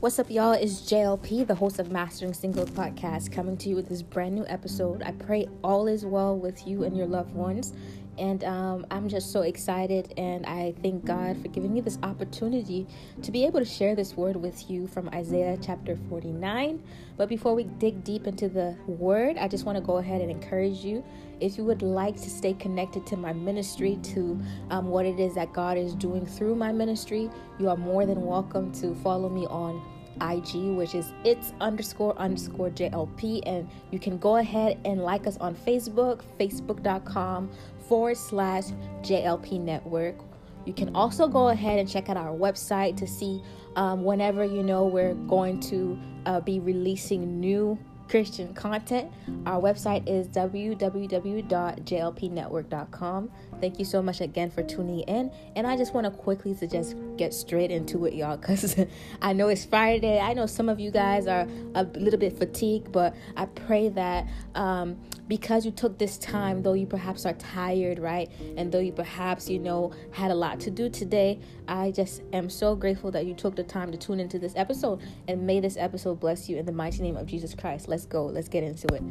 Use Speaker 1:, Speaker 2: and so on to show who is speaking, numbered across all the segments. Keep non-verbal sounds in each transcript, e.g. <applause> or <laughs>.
Speaker 1: What's up, y'all? It's JLP, the host of Mastering Singles podcast, coming to you with this brand new episode. I pray all is well with you and your loved ones. And um, I'm just so excited, and I thank God for giving me this opportunity to be able to share this word with you from Isaiah chapter 49. But before we dig deep into the word, I just want to go ahead and encourage you. If you would like to stay connected to my ministry, to um, what it is that God is doing through my ministry, you are more than welcome to follow me on IG, which is it's underscore underscore JLP. And you can go ahead and like us on Facebook, facebook.com forward slash JLP Network. You can also go ahead and check out our website to see um, whenever you know we're going to uh, be releasing new Christian content. Our website is www.jlpnetwork.com. Thank you so much again for tuning in. And I just want to quickly just get straight into it, y'all, because <laughs> I know it's Friday. I know some of you guys are a little bit fatigued, but I pray that um, because you took this time, though you perhaps are tired, right? And though you perhaps, you know, had a lot to do today, I just am so grateful that you took the time to tune into this episode. And may this episode bless you in the mighty name of Jesus Christ. Let's go. Let's get into it.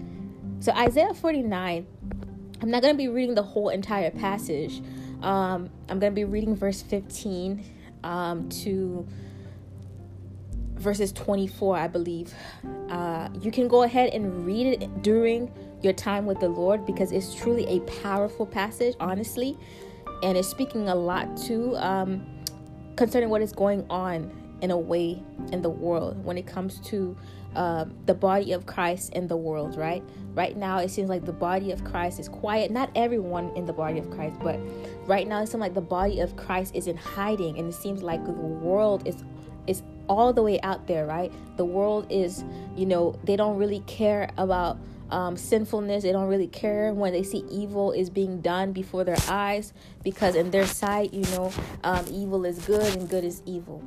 Speaker 1: So, Isaiah 49, I'm not going to be reading the whole entire passage. Um, I'm going to be reading verse 15 um, to verses 24, I believe. Uh, you can go ahead and read it during your time with the Lord because it's truly a powerful passage, honestly, and it's speaking a lot to um, concerning what is going on in a way in the world when it comes to uh, the body of Christ in the world, right? Right now, it seems like the body of Christ is quiet. Not everyone in the body of Christ, but right now, it seems like the body of Christ is in hiding, and it seems like the world is is all the way out there, right? The world is, you know, they don't really care about um, sinfulness. They don't really care when they see evil is being done before their eyes because, in their sight, you know, um, evil is good and good is evil.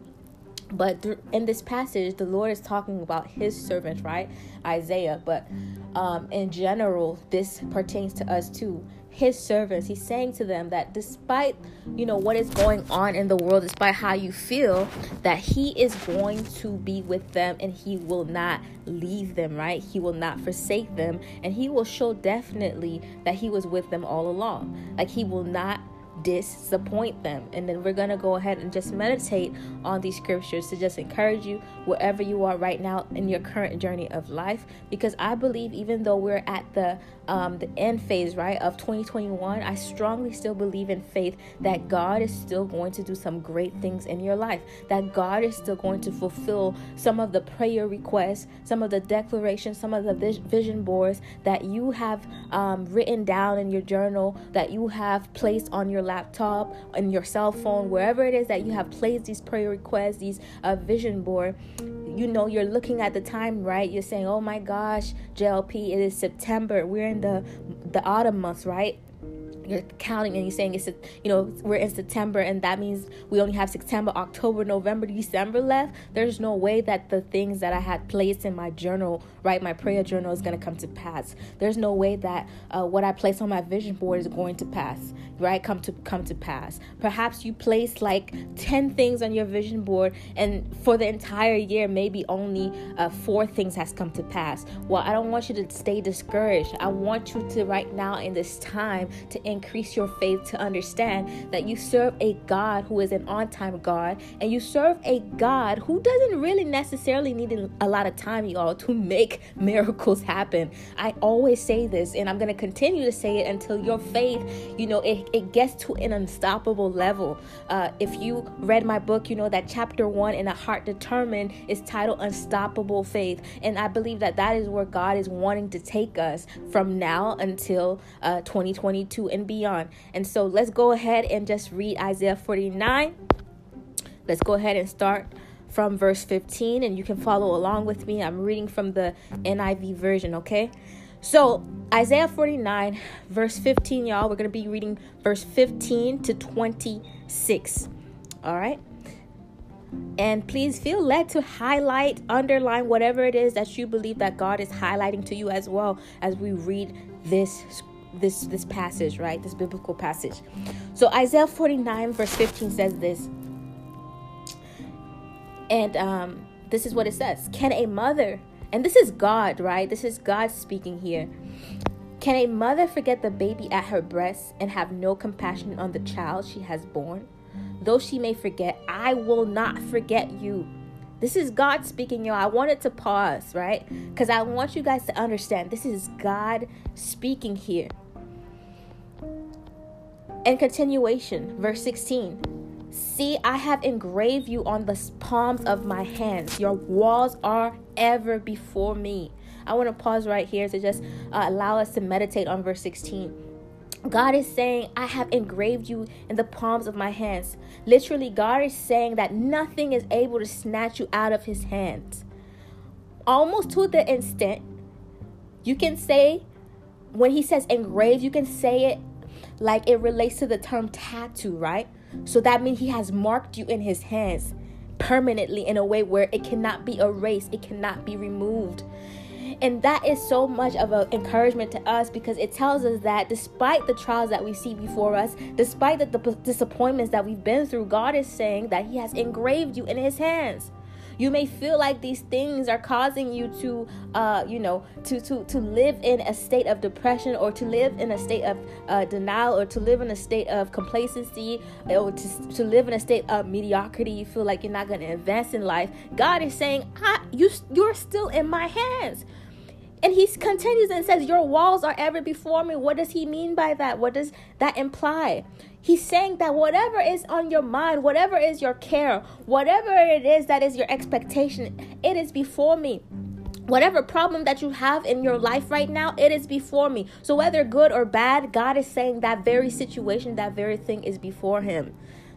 Speaker 1: But in this passage, the Lord is talking about his servant, right? Isaiah. But um, in general, this pertains to us too. His servants. He's saying to them that despite you know what is going on in the world despite how you feel that he is going to be with them and he will not leave them right? He will not forsake them. And he will show definitely that he was with them all along. Like he will not disappoint them. And then we're going to go ahead and just meditate on these scriptures to just encourage you wherever you are right now in your current journey of life. Because I believe, even though we're at the um, the end phase, right, of 2021, I strongly still believe in faith that God is still going to do some great things in your life. That God is still going to fulfill some of the prayer requests, some of the declarations, some of the vision boards that you have um, written down in your journal, that you have placed on your laptop, on your cell phone, wherever it is that you have placed these prayer requests, these uh, vision board, you know, you're looking at the time, right? You're saying, "Oh my gosh, JLP, it is September. We're in the the autumn months, right?" You're counting and you're saying it's you know we're in September and that means we only have September, October, November, December left. There's no way that the things that I had placed in my journal, right, my prayer journal, is going to come to pass. There's no way that uh, what I placed on my vision board is going to pass, right? Come to come to pass. Perhaps you placed like ten things on your vision board, and for the entire year, maybe only uh, four things has come to pass. Well, I don't want you to stay discouraged. I want you to right now in this time to increase your faith to understand that you serve a God who is an on time God, and you serve a God who doesn't really necessarily need a lot of time, y'all, to make <laughs> miracles happen. I always say this, and I'm going to continue to say it until your faith, you know, it, it gets to an unstoppable level. Uh, if you read my book, you know that chapter one in A Heart Determined is titled Unstoppable Faith. And I believe that that is where God is wanting to take us from now until uh, 2022 and beyond. And so let's go ahead and just read Isaiah 49. Let's go ahead and start from verse 15 and you can follow along with me. I'm reading from the NIV version, okay? So, Isaiah 49, verse 15, y'all, we're going to be reading verse 15 to 26. All right? And please feel led to highlight, underline whatever it is that you believe that God is highlighting to you as well as we read this this this passage, right? This biblical passage. So Isaiah 49 verse 15 says this. And um this is what it says Can a mother, and this is God, right? This is God speaking here. Can a mother forget the baby at her breast and have no compassion on the child she has born? Though she may forget, I will not forget you. This is God speaking, y'all. I wanted to pause, right? Because I want you guys to understand this is God speaking here. And continuation, verse 16. See, I have engraved you on the palms of my hands. Your walls are ever before me. I want to pause right here to just uh, allow us to meditate on verse 16. God is saying, I have engraved you in the palms of my hands. Literally, God is saying that nothing is able to snatch you out of his hands. Almost to the instant, you can say, when he says engraved, you can say it like it relates to the term tattoo, right? So that means he has marked you in his hands permanently in a way where it cannot be erased, it cannot be removed. And that is so much of an encouragement to us because it tells us that despite the trials that we see before us, despite the, the disappointments that we've been through, God is saying that He has engraved you in His hands. You may feel like these things are causing you to, uh, you know, to to to live in a state of depression or to live in a state of uh, denial or to live in a state of complacency or to, to live in a state of mediocrity. You feel like you're not going to advance in life. God is saying, I, you you're still in my hands. And he continues and says, Your walls are ever before me. What does he mean by that? What does that imply? He's saying that whatever is on your mind, whatever is your care, whatever it is that is your expectation, it is before me. Whatever problem that you have in your life right now, it is before me. So, whether good or bad, God is saying that very situation, that very thing is before Him.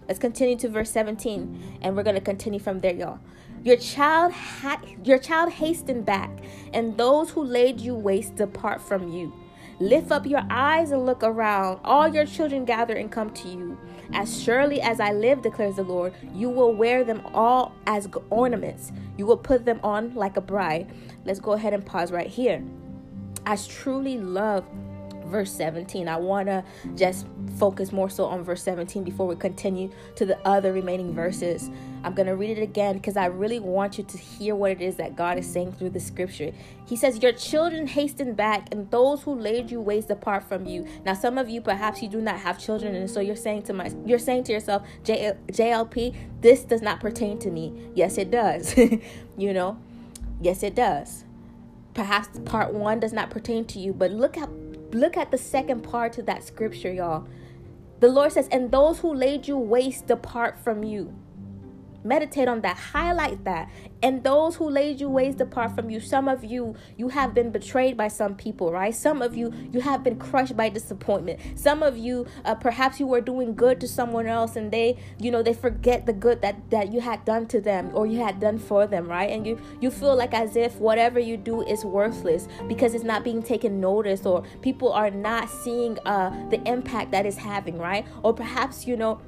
Speaker 1: Let's continue to verse 17, and we're going to continue from there, y'all. Your child, ha- your child hasten back, and those who laid you waste depart from you. Lift up your eyes and look around. All your children gather and come to you. As surely as I live, declares the Lord, you will wear them all as ornaments. You will put them on like a bride. Let's go ahead and pause right here. I truly love verse 17. I want to just focus more so on verse 17 before we continue to the other remaining verses. I'm going to read it again because I really want you to hear what it is that God is saying through the scripture. He says, Your children hasten back, and those who laid you waste apart from you. Now, some of you perhaps you do not have children, and so you're saying to my you're saying to yourself, J- JLP, this does not pertain to me. Yes, it does. <laughs> you know, yes, it does. Perhaps part one does not pertain to you, but look at look at the second part to that scripture, y'all. The Lord says, And those who laid you waste depart from you. Meditate on that, highlight that. And those who laid you ways depart from you. Some of you, you have been betrayed by some people, right? Some of you, you have been crushed by disappointment. Some of you, uh, perhaps you were doing good to someone else and they, you know, they forget the good that, that you had done to them or you had done for them, right? And you, you feel like as if whatever you do is worthless because it's not being taken notice or people are not seeing uh, the impact that it's having, right? Or perhaps, you know,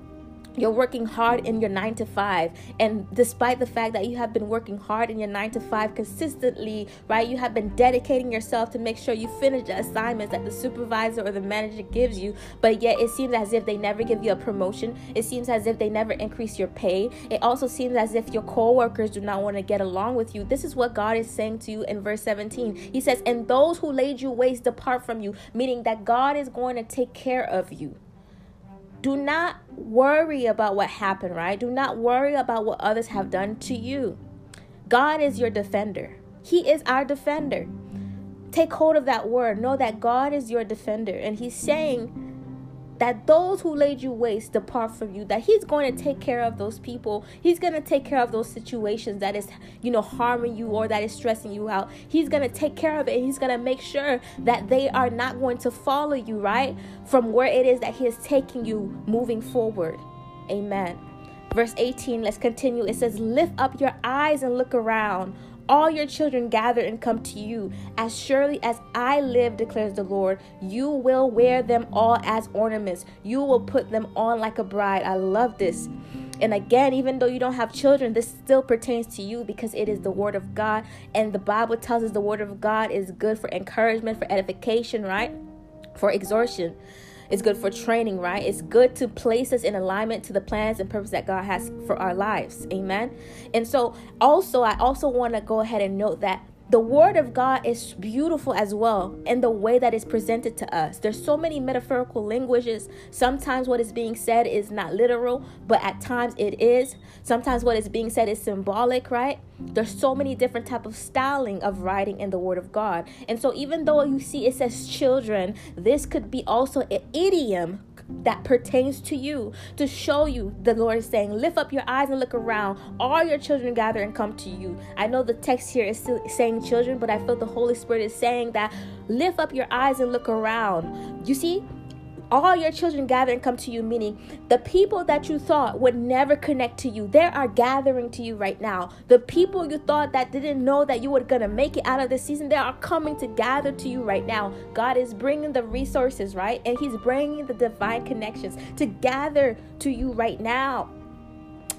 Speaker 1: you're working hard in your nine to five. And despite the fact that you have been working hard in your nine to five consistently right you have been dedicating yourself to make sure you finish the assignments that the supervisor or the manager gives you but yet it seems as if they never give you a promotion. It seems as if they never increase your pay. It also seems as if your co-workers do not want to get along with you. This is what god is saying to you in verse 17 he says and those who laid you waste depart from you meaning that god is going to take care of you do not worry about what happened, right? Do not worry about what others have done to you. God is your defender, He is our defender. Take hold of that word. Know that God is your defender. And He's saying, that those who laid you waste depart from you that he's going to take care of those people. He's going to take care of those situations that is you know harming you or that is stressing you out. He's going to take care of it he's going to make sure that they are not going to follow you right from where it is that he is taking you moving forward. Amen. Verse 18 let's continue. It says lift up your eyes and look around all your children gather and come to you. As surely as I live, declares the Lord, you will wear them all as ornaments. You will put them on like a bride. I love this. And again, even though you don't have children, this still pertains to you because it is the word of God. And the Bible tells us the word of God is good for encouragement, for edification, right? For exhortation. It's good for training, right? It's good to place us in alignment to the plans and purpose that God has for our lives. Amen. And so, also, I also want to go ahead and note that the word of God is beautiful as well in the way that it's presented to us. There's so many metaphorical languages. Sometimes what is being said is not literal, but at times it is. Sometimes what is being said is symbolic, right? There's so many different type of styling of writing in the word of God. And so even though you see it says children, this could be also an idiom that pertains to you to show you the Lord is saying, Lift up your eyes and look around. All your children gather and come to you. I know the text here is still saying children, but I feel the Holy Spirit is saying that lift up your eyes and look around. You see, all your children gather and come to you, meaning the people that you thought would never connect to you, they are gathering to you right now. The people you thought that didn't know that you were going to make it out of this season, they are coming to gather to you right now. God is bringing the resources, right? And He's bringing the divine connections to gather to you right now.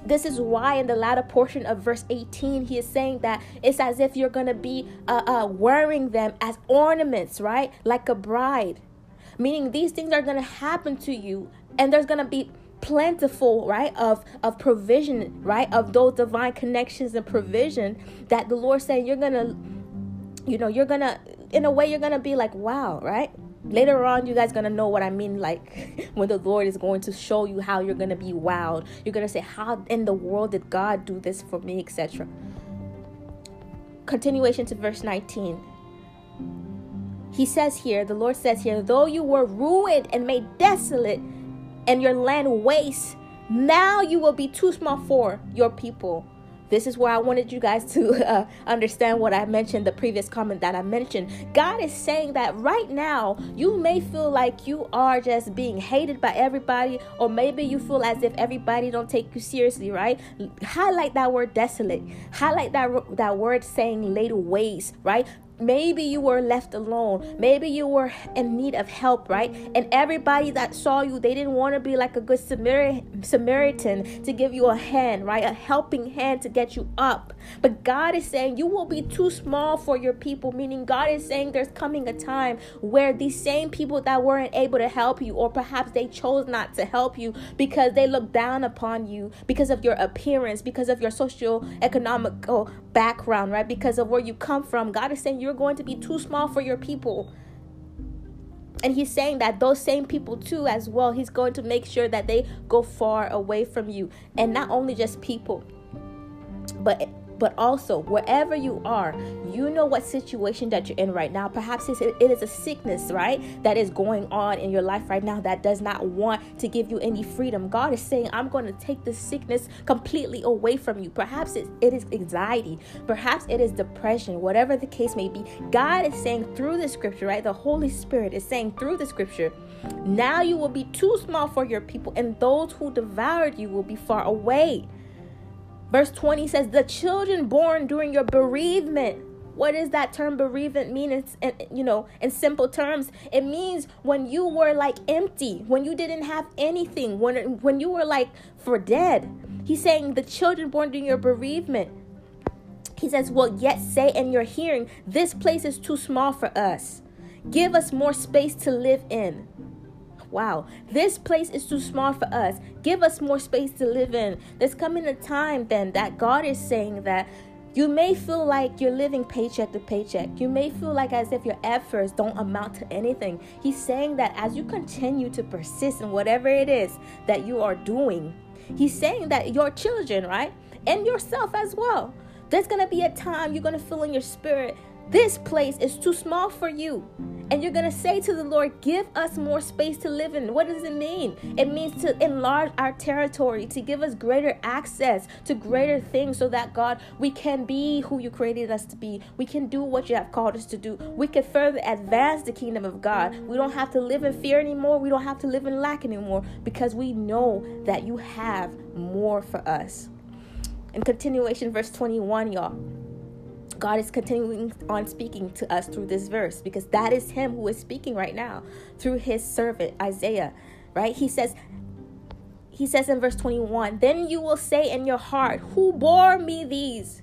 Speaker 1: This is why, in the latter portion of verse 18, he is saying that it's as if you're going to be uh, uh, wearing them as ornaments, right? Like a bride meaning these things are going to happen to you and there's going to be plentiful right of of provision right of those divine connections and provision that the lord said you're gonna you know you're gonna in a way you're gonna be like wow right? Later on you guys gonna know what i mean like <laughs> when the lord is going to show you how you're gonna be wowed. You're gonna say how in the world did god do this for me? etc continuation to verse 19 he says here, the Lord says here, though you were ruined and made desolate and your land waste, now you will be too small for your people. This is where I wanted you guys <laughs> to uh, understand what I mentioned, the previous comment that I mentioned. God is saying that right now, you may feel like you are just being hated by everybody, or maybe you feel as if everybody don't take you seriously, right? Highlight that word desolate. Highlight that, that word saying laid waste, right? Maybe you were left alone. Maybe you were in need of help right? And everybody that saw you they didn't want to be like a good samaritan to give you a hand right? A helping hand to get you up. But god is saying you will be too small for your people meaning god is saying there's coming a time where these same people that weren't able to help you or perhaps they chose not to help you because they look down upon you because of your appearance because of your social economical background right? Because of where you come from. God is saying you're going to be too small for your people. And he's saying that those same people, too, as well, he's going to make sure that they go far away from you. And not only just people, but but also wherever you are you know what situation that you're in right now. Perhaps it is a sickness right that is going on in your life right now that does not want to give you any freedom. God is saying i'm going to take this sickness completely away from you. Perhaps it, it is anxiety. Perhaps it is depression whatever the case may be. God is saying through the scripture right the holy spirit is saying through the scripture now you will be too small for your people and those who devoured you will be far away Verse 20 says, The children born during your bereavement. What does that term bereavement mean? It's, you know, in simple terms, it means when you were like empty, when you didn't have anything, when when you were like for dead. He's saying the children born during your bereavement. He says, Well, yet say in your hearing, this place is too small for us. Give us more space to live in. Wow, this place is too small for us. Give us more space to live in. There's coming a time then that God is saying that you may feel like you're living paycheck to paycheck. You may feel like as if your efforts don't amount to anything. He's saying that as you continue to persist in whatever it is that you are doing, he's saying that your children, right? And yourself as well. There's to be a time you're to feel in your spirit this place is too small for you. And you're going to say to the Lord, Give us more space to live in. What does it mean? It means to enlarge our territory, to give us greater access to greater things so that, God, we can be who you created us to be. We can do what you have called us to do. We can further advance the kingdom of God. We don't have to live in fear anymore. We don't have to live in lack anymore because we know that you have more for us. In continuation, verse 21, y'all. God is continuing on speaking to us through this verse because that is Him who is speaking right now through His servant Isaiah, right? He says, He says in verse 21, Then you will say in your heart, Who bore me these?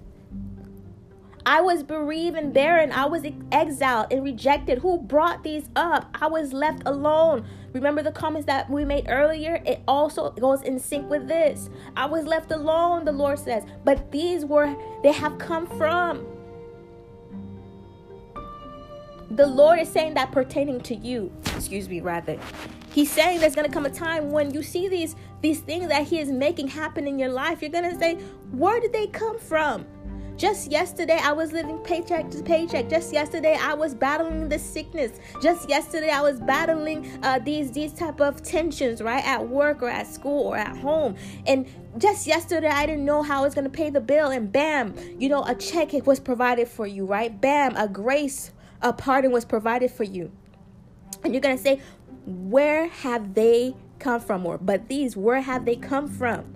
Speaker 1: I was bereaved and barren. I was exiled and rejected. Who brought these up? I was left alone Remember the comments that we made earlier? It also goes in sync with this. I was left alone, the Lord says, but these were they have come from. The Lord is saying that pertaining to you. Excuse me, rather. He's saying there's gonna come a time when you see these these things that He is making happen in your life. You're gonna say, Where did they come from? Just yesterday, I was living paycheck to paycheck. Just yesterday, I was battling the sickness. Just yesterday, I was battling uh, these these type of tensions, right, at work or at school or at home. And just yesterday, I didn't know how I was gonna pay the bill, and bam, you know, a check was provided for you, right? Bam, a grace, a pardon was provided for you. And you're gonna say, where have they come from? Or but these, where have they come from?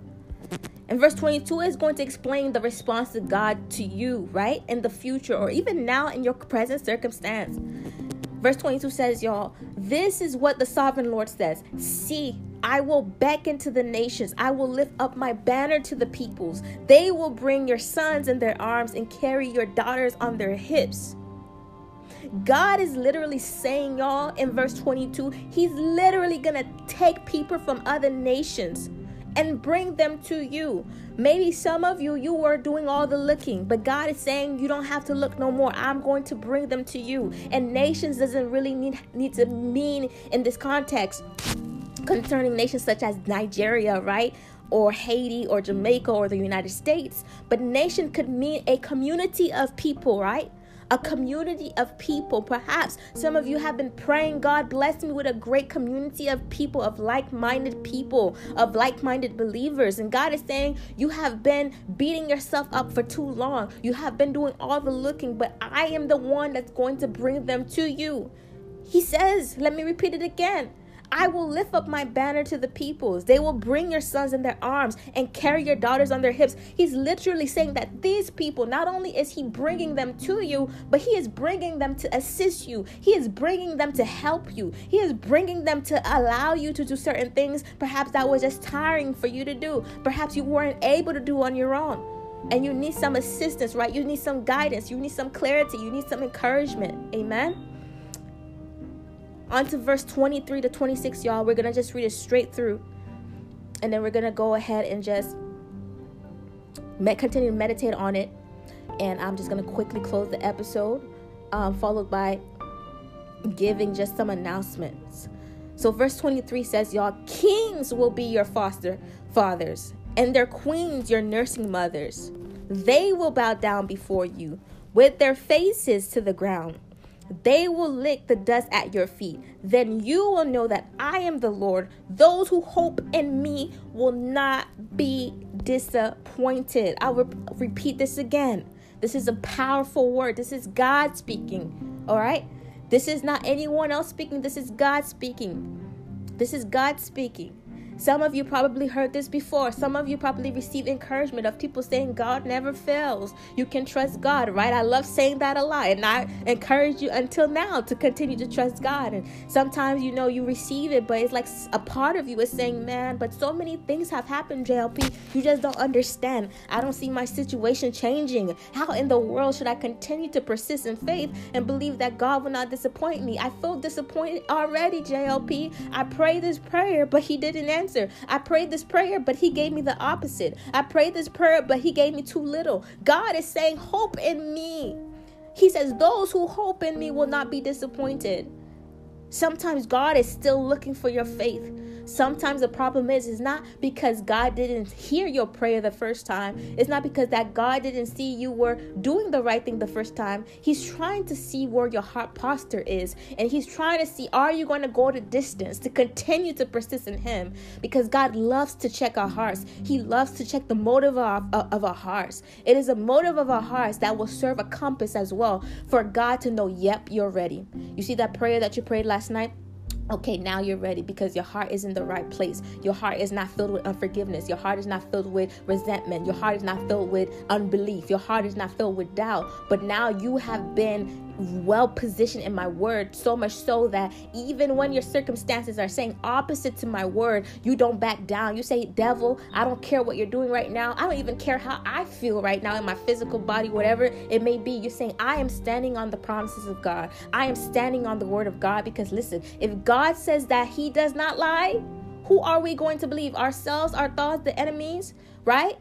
Speaker 1: And verse 22 is going to explain the response of God to you, right? In the future or even now in your present circumstance. Verse 22 says, Y'all, this is what the sovereign Lord says See, I will beckon to the nations. I will lift up my banner to the peoples. They will bring your sons in their arms and carry your daughters on their hips. God is literally saying, y'all, in verse 22, He's literally gonna take people from other nations and bring them to you. Maybe some of you, you were doing all the looking, but God is saying you don't have to look no more. I'm going to bring them to you. And nations doesn't really need, need to mean in this context concerning nations such as Nigeria, right? Or Haiti or Jamaica or the United States. But nation could mean a community of people, right? A community of people. Perhaps some of you have been praying, God bless me with a great community of people, of like minded people, of like minded believers. And God is saying, You have been beating yourself up for too long. You have been doing all the looking, but I am the one that's going to bring them to you. He says, Let me repeat it again. I will lift up my banner to the peoples. They will bring your sons in their arms and carry your daughters on their hips. He's literally saying that these people, not only is he bringing them to you, but he is bringing them to assist you. He is bringing them to help you. He is bringing them to allow you to do certain things, perhaps that was just tiring for you to do. Perhaps you weren't able to do on your own. And you need some assistance, right? You need some guidance. You need some clarity. You need some encouragement. Amen. On to verse 23 to 26, y'all. We're going to just read it straight through. And then we're going to go ahead and just continue to meditate on it. And I'm just going to quickly close the episode, um, followed by giving just some announcements. So, verse 23 says, Y'all, kings will be your foster fathers, and their queens your nursing mothers. They will bow down before you with their faces to the ground. They will lick the dust at your feet. Then you will know that I am the Lord. Those who hope in me will not be disappointed. I will repeat this again. This is a powerful word. This is God speaking. All right? This is not anyone else speaking. This is God speaking. This is God speaking. Some of you probably heard this before. Some of you probably receive encouragement of people saying God never fails. You can trust God, right? I love saying that a lot. And I encourage you until now to continue to trust God. And sometimes, you know, you receive it, but it's like a part of you is saying, man, but so many things have happened, JLP. You just don't understand. I don't see my situation changing. How in the world should I continue to persist in faith and believe that God will not disappoint me? I feel disappointed already, JLP. I pray this prayer, but He didn't answer answer. I prayed this prayer, but he gave me the opposite. I prayed this prayer, but he gave me too little. God is saying, Hope in me. He says, Those who hope in me will not be disappointed. Sometimes God is still looking for your faith. Sometimes the problem is is not because God didn't hear your prayer the first time. It's not because that God didn't see you were doing the right thing the first time. He's trying to see where your heart posture is and he's trying to see are you going to go the distance to continue to persist in him because God loves to check our hearts. He loves to check the motive of of our hearts. It is a motive of our hearts that will serve a compass as well for God to know, yep, you're ready. You see that prayer that you prayed last night? Okay, now you're ready because your heart is in the right place. Your heart is not filled with unforgiveness. Your heart is not filled with resentment. Your heart is not filled with unbelief. Your heart is not filled with doubt. But now you have been well positioned in my word, so much so that even when your circumstances are saying opposite to my word, you don't back down. You say, Devil, I don't care what you're doing right now. I don't even care how I feel right now in my physical body, whatever it may be. You're saying, I am standing on the promises of God. I am standing on the word of God because listen, if God says that He does not lie, who are we going to believe? Ourselves, our thoughts, the enemies, right?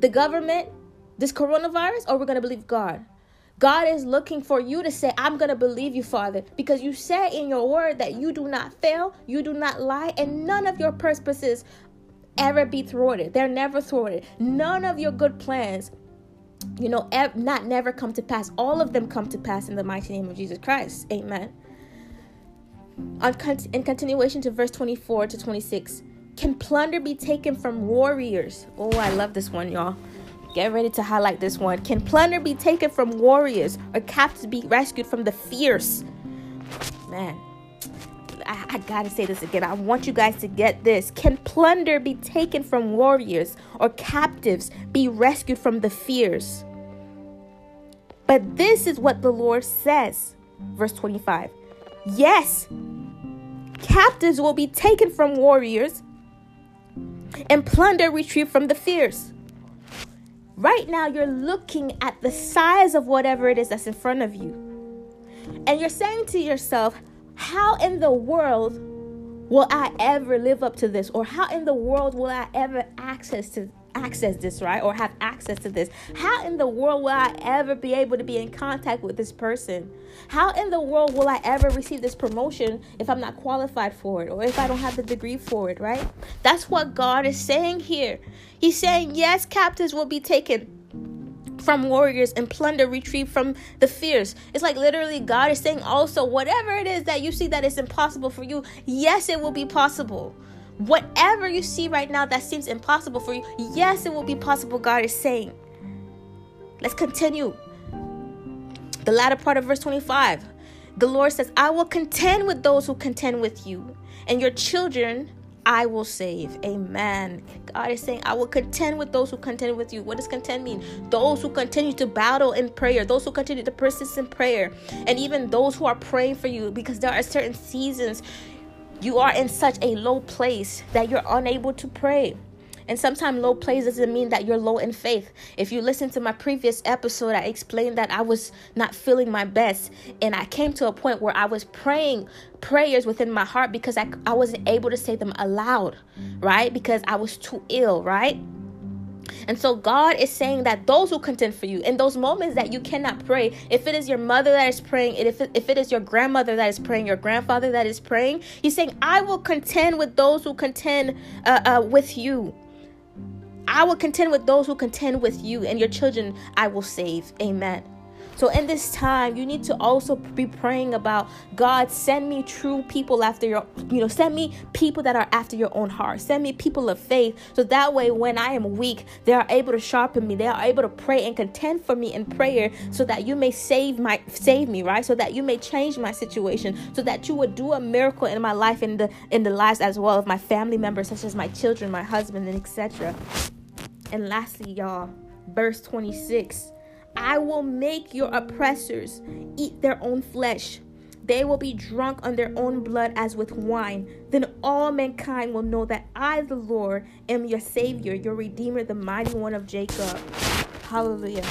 Speaker 1: The government, this coronavirus, or we're going to believe God? God is looking for you to say, I'm going to believe you, Father, because you say in your word that you do not fail, you do not lie, and none of your purposes ever be thwarted. They're never thwarted. None of your good plans, you know, ev- not never come to pass. All of them come to pass in the mighty name of Jesus Christ. Amen. On con- in continuation to verse 24 to 26, can plunder be taken from warriors? Oh, I love this one, y'all. Get ready to highlight this one. Can plunder be taken from warriors or captives be rescued from the fierce? Man, I, I, gotta say this again. I want you guys to get this. Can plunder be taken from warriors or captives be rescued from the fears? But this is what the Lord says. Verse 25. Yes, captives will be taken from warriors and plunder retrieved from the fears. Right now, you're looking at the size of whatever it is that's in front of you. And you're saying to yourself, how in the world will I ever live up to this? Or how in the world will I ever access to access this, right? Or have access to this? How in the world will I ever be able to be in contact with this person? How in the world will I ever receive this promotion if I'm not qualified for it or if I don't have the degree for it, right? That's what God is saying here. He's saying, yes, captives will be taken from warriors and plunder retrieved from the fierce. It's like literally God is saying also, whatever it is that you see that is impossible for you, yes, it will be possible. Whatever you see right now that seems impossible for you, yes, it will be possible, God is saying. Let's continue. The latter part of verse 25. The Lord says, I will contend with those who contend with you, and your children I will save. Amen. God is saying, I will contend with those who contend with you. What does contend mean? Those who continue to battle in prayer, those who continue to persist in prayer, and even those who are praying for you because there are certain seasons you are in such a low place that you're unable to pray. And sometimes low place doesn't mean that you're low in faith. If you listen to my previous episode, I explained that I was not feeling my best. And I came to a point where I was praying prayers within my heart because I, I wasn't able to say them aloud, right? Because I was too ill, right? And so God is saying that those who contend for you in those moments that you cannot pray, if it is your mother that is praying, if it, if it is your grandmother that is praying, your grandfather that is praying, He's saying, I will contend with those who contend uh, uh, with you. I will contend with those who contend with you, and your children I will save. Amen. So, in this time, you need to also be praying about God, send me true people after your, you know, send me people that are after your own heart. Send me people of faith. So that way, when I am weak, they are able to sharpen me. They are able to pray and contend for me in prayer so that you may save my save me, right? So that you may change my situation, so that you would do a miracle in my life in the in the lives as well of my family members, such as my children, my husband, and etc. And lastly, y'all, verse 26 I will make your oppressors eat their own flesh. They will be drunk on their own blood as with wine. Then all mankind will know that I, the Lord, am your Savior, your Redeemer, the mighty one of Jacob. Hallelujah.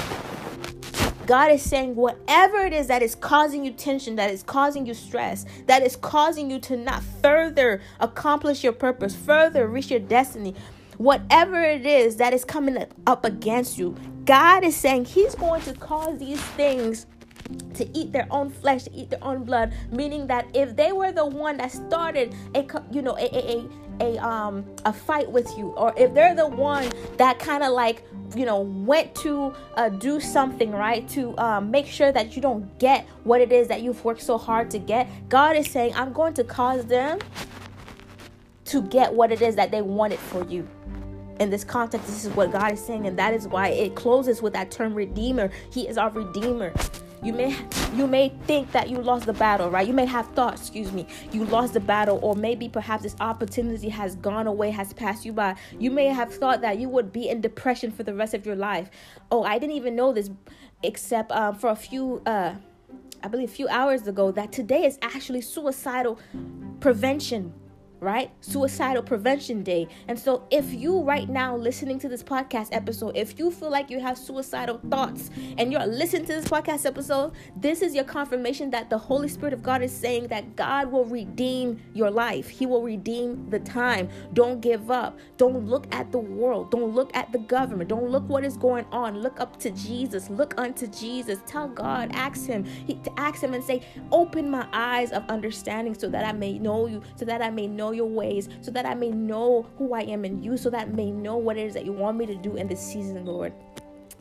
Speaker 1: God is saying, whatever it is that is causing you tension, that is causing you stress, that is causing you to not further accomplish your purpose, further reach your destiny, whatever it is that is coming up against you, God is saying He's going to cause these things to eat their own flesh, to eat their own blood, meaning that if they were the one that started a you know a a, a, a um a fight with you, or if they're the one that kind of like you know went to uh, do something right to um, make sure that you don't get what it is that you've worked so hard to get, God is saying I'm going to cause them to get what it is that they wanted for you. In this context this is what god is saying and that is why it closes with that term redeemer. He is our redeemer. You may you may think that you lost the battle right? You may have thought excuse me you lost the battle or maybe perhaps this opportunity has gone away has passed you by. You may have thought that you would be in depression for the rest of your life. Oh i didn't even know this except um, for a few uh I believe a few hours ago that today is actually suicidal prevention right? Suicidal Prevention Day. And so, if you right now listening to this podcast episode, if you feel like you have suicidal thoughts and you're listening to this podcast episode, this is your confirmation that the Holy Spirit of God is saying that God will redeem your life. He will redeem the time. Don't give up. Don't look at the world. Don't look at the government. Don't look what is going on. Look up to Jesus. Look unto Jesus. Tell God, ask Him, he, to ask Him and say, Open my eyes of understanding so that I may know you, so that I may know your ways, so that I may know who I am in you, so that I may know what it is that you want me to do in this season, Lord.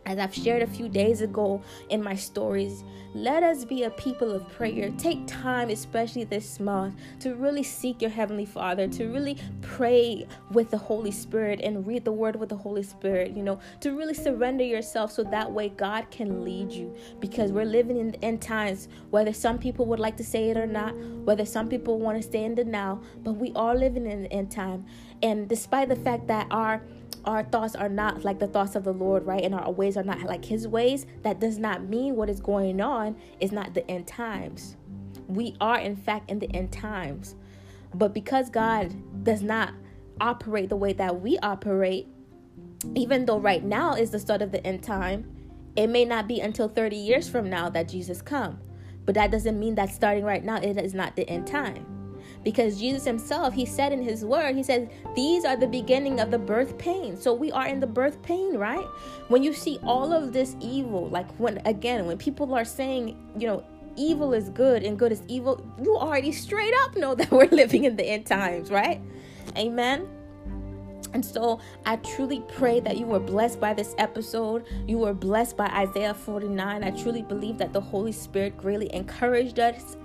Speaker 1: As I've shared a few days ago in my stories, let us be a people of prayer. Take time, especially this month, to really seek your Heavenly Father, to really pray with the Holy Spirit and read the Word with the Holy Spirit, you know, to really surrender yourself so that way God can lead you. Because we're living in end times, whether some people would like to say it or not, whether some people want to stay in the now, but we are living in the end time. And despite the fact that our our thoughts are not like the thoughts of the Lord, right? And our ways are not like his ways, that does not mean what is going on is not the end times. We are, in fact, in the end times. But because God does not operate the way that we operate, even though right now is the start of the end time, it may not be until 30 years from now that Jesus come. But that doesn't mean that starting right now it is not the end time because Jesus himself, he said in his word, he said, These are the beginning of the birth pain. So we are in the birth pain, right? When you see all of this evil, like when, again, when people are saying, you know, evil is good and good is evil, you already straight up know <laughs> that we're living in the end times, right? Amen. And so I truly pray that you were blessed by this episode. You were blessed by Isaiah 49. I truly believe that the Holy Spirit greatly encouraged us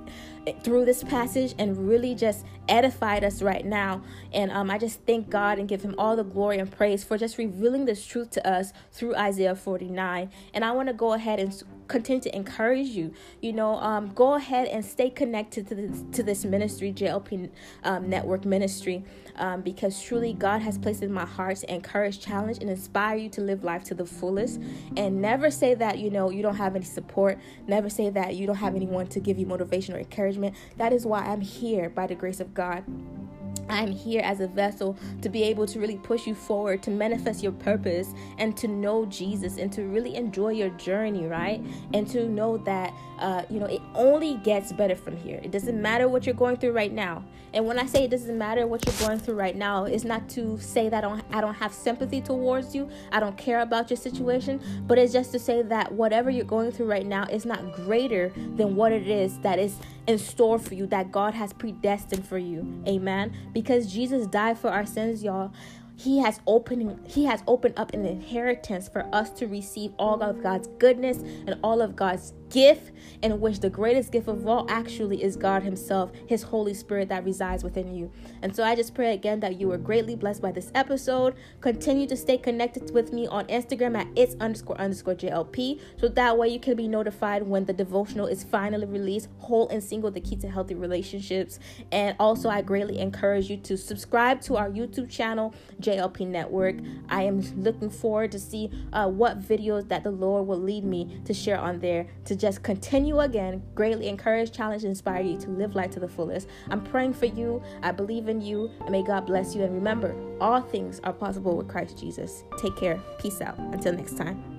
Speaker 1: through this passage and really just edified us right now. And um, I just thank God and give Him all the glory and praise for just revealing this truth to us through Isaiah 49. And I want to go ahead and continue to encourage you. You know, um, go ahead and stay connected to this to this ministry, JLP um, Network Ministry, um, because truly God has placed in my heart to encourage, challenge, and inspire you to live life to the fullest. And never say that you know you don't have any support. Never say that you don't have anyone to give you motivation or encouragement. That is why I'm here by the grace of God. I'm here as a vessel to be able to really push you forward, to manifest your purpose, and to know Jesus, and to really enjoy your journey, right? And to know that, uh, you know, it only gets better from here. It doesn't matter what you're going through right now. And when I say it doesn't matter what you're going through right now, it's not to say that I don't, I don't have sympathy towards you, I don't care about your situation, but it's just to say that whatever you're going through right now is not greater than what it is that is in store for you that God has predestined for you. Amen. Because Jesus died for our sins, y'all he has opened he has opened up an inheritance for us to receive all of God's goodness and all of God's gift in which the greatest gift of all actually is God himself his holy spirit that resides within you. And so I just pray again that you were greatly blessed by this episode. Continue to stay connected with me on Instagram at it's underscore underscore JLP so that way you can be notified when the devotional is finally released whole and single the key to healthy relationships. And also I greatly encourage you to subscribe to our YouTube channel JLP Network. I am looking forward to see uh, what videos that the Lord will lead me to share on there to just continue again, greatly encourage, challenge, inspire you to live life to the fullest. I'm praying for you. I believe in you. And may God bless you. And remember, all things are possible with Christ Jesus. Take care. Peace out. Until next time.